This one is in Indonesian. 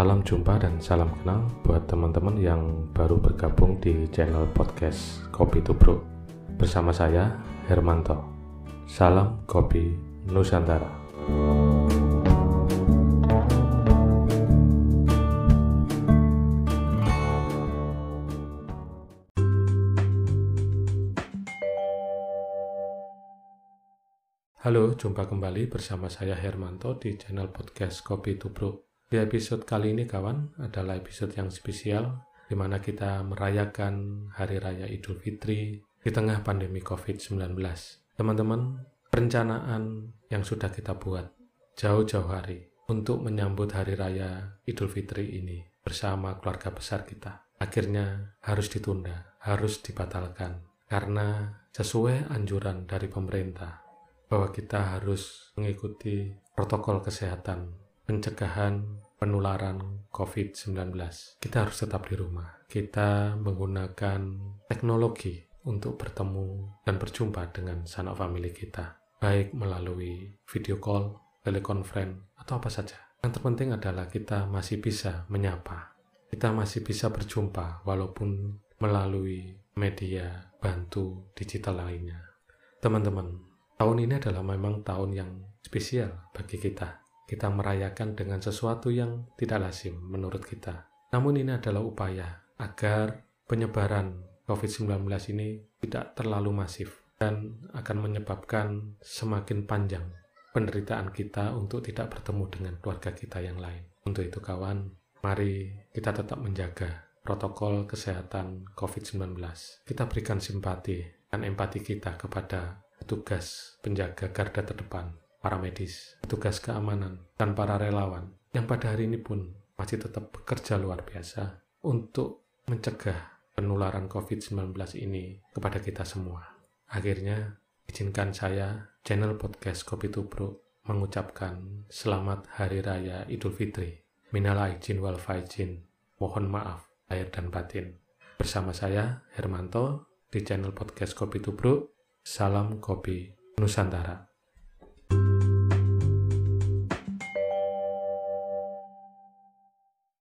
Salam jumpa dan salam kenal buat teman-teman yang baru bergabung di channel podcast Kopi Tubruk bersama saya Hermanto. Salam Kopi Nusantara. Halo, jumpa kembali bersama saya Hermanto di channel podcast Kopi Tubruk. Di episode kali ini kawan adalah episode yang spesial di mana kita merayakan Hari Raya Idul Fitri di tengah pandemi COVID-19. Teman-teman, perencanaan yang sudah kita buat jauh-jauh hari untuk menyambut Hari Raya Idul Fitri ini bersama keluarga besar kita akhirnya harus ditunda, harus dibatalkan karena sesuai anjuran dari pemerintah bahwa kita harus mengikuti protokol kesehatan pencegahan penularan COVID-19. Kita harus tetap di rumah. Kita menggunakan teknologi untuk bertemu dan berjumpa dengan sanak famili kita, baik melalui video call, telekonferensi, atau apa saja. Yang terpenting adalah kita masih bisa menyapa. Kita masih bisa berjumpa walaupun melalui media bantu digital lainnya. Teman-teman, Tahun ini adalah memang tahun yang spesial bagi kita. Kita merayakan dengan sesuatu yang tidak lazim menurut kita. Namun ini adalah upaya agar penyebaran COVID-19 ini tidak terlalu masif dan akan menyebabkan semakin panjang penderitaan kita untuk tidak bertemu dengan keluarga kita yang lain. Untuk itu kawan, mari kita tetap menjaga protokol kesehatan COVID-19. Kita berikan simpati dan empati kita kepada petugas penjaga garda terdepan, para medis, petugas keamanan, dan para relawan yang pada hari ini pun masih tetap bekerja luar biasa untuk mencegah penularan COVID-19 ini kepada kita semua. Akhirnya, izinkan saya, channel podcast Kopi Tubruk, mengucapkan selamat Hari Raya Idul Fitri. Minal aijin wal faizin. Mohon maaf lahir dan batin. Bersama saya, Hermanto, di channel podcast Kopi Tubruk, Salam Kopi Nusantara.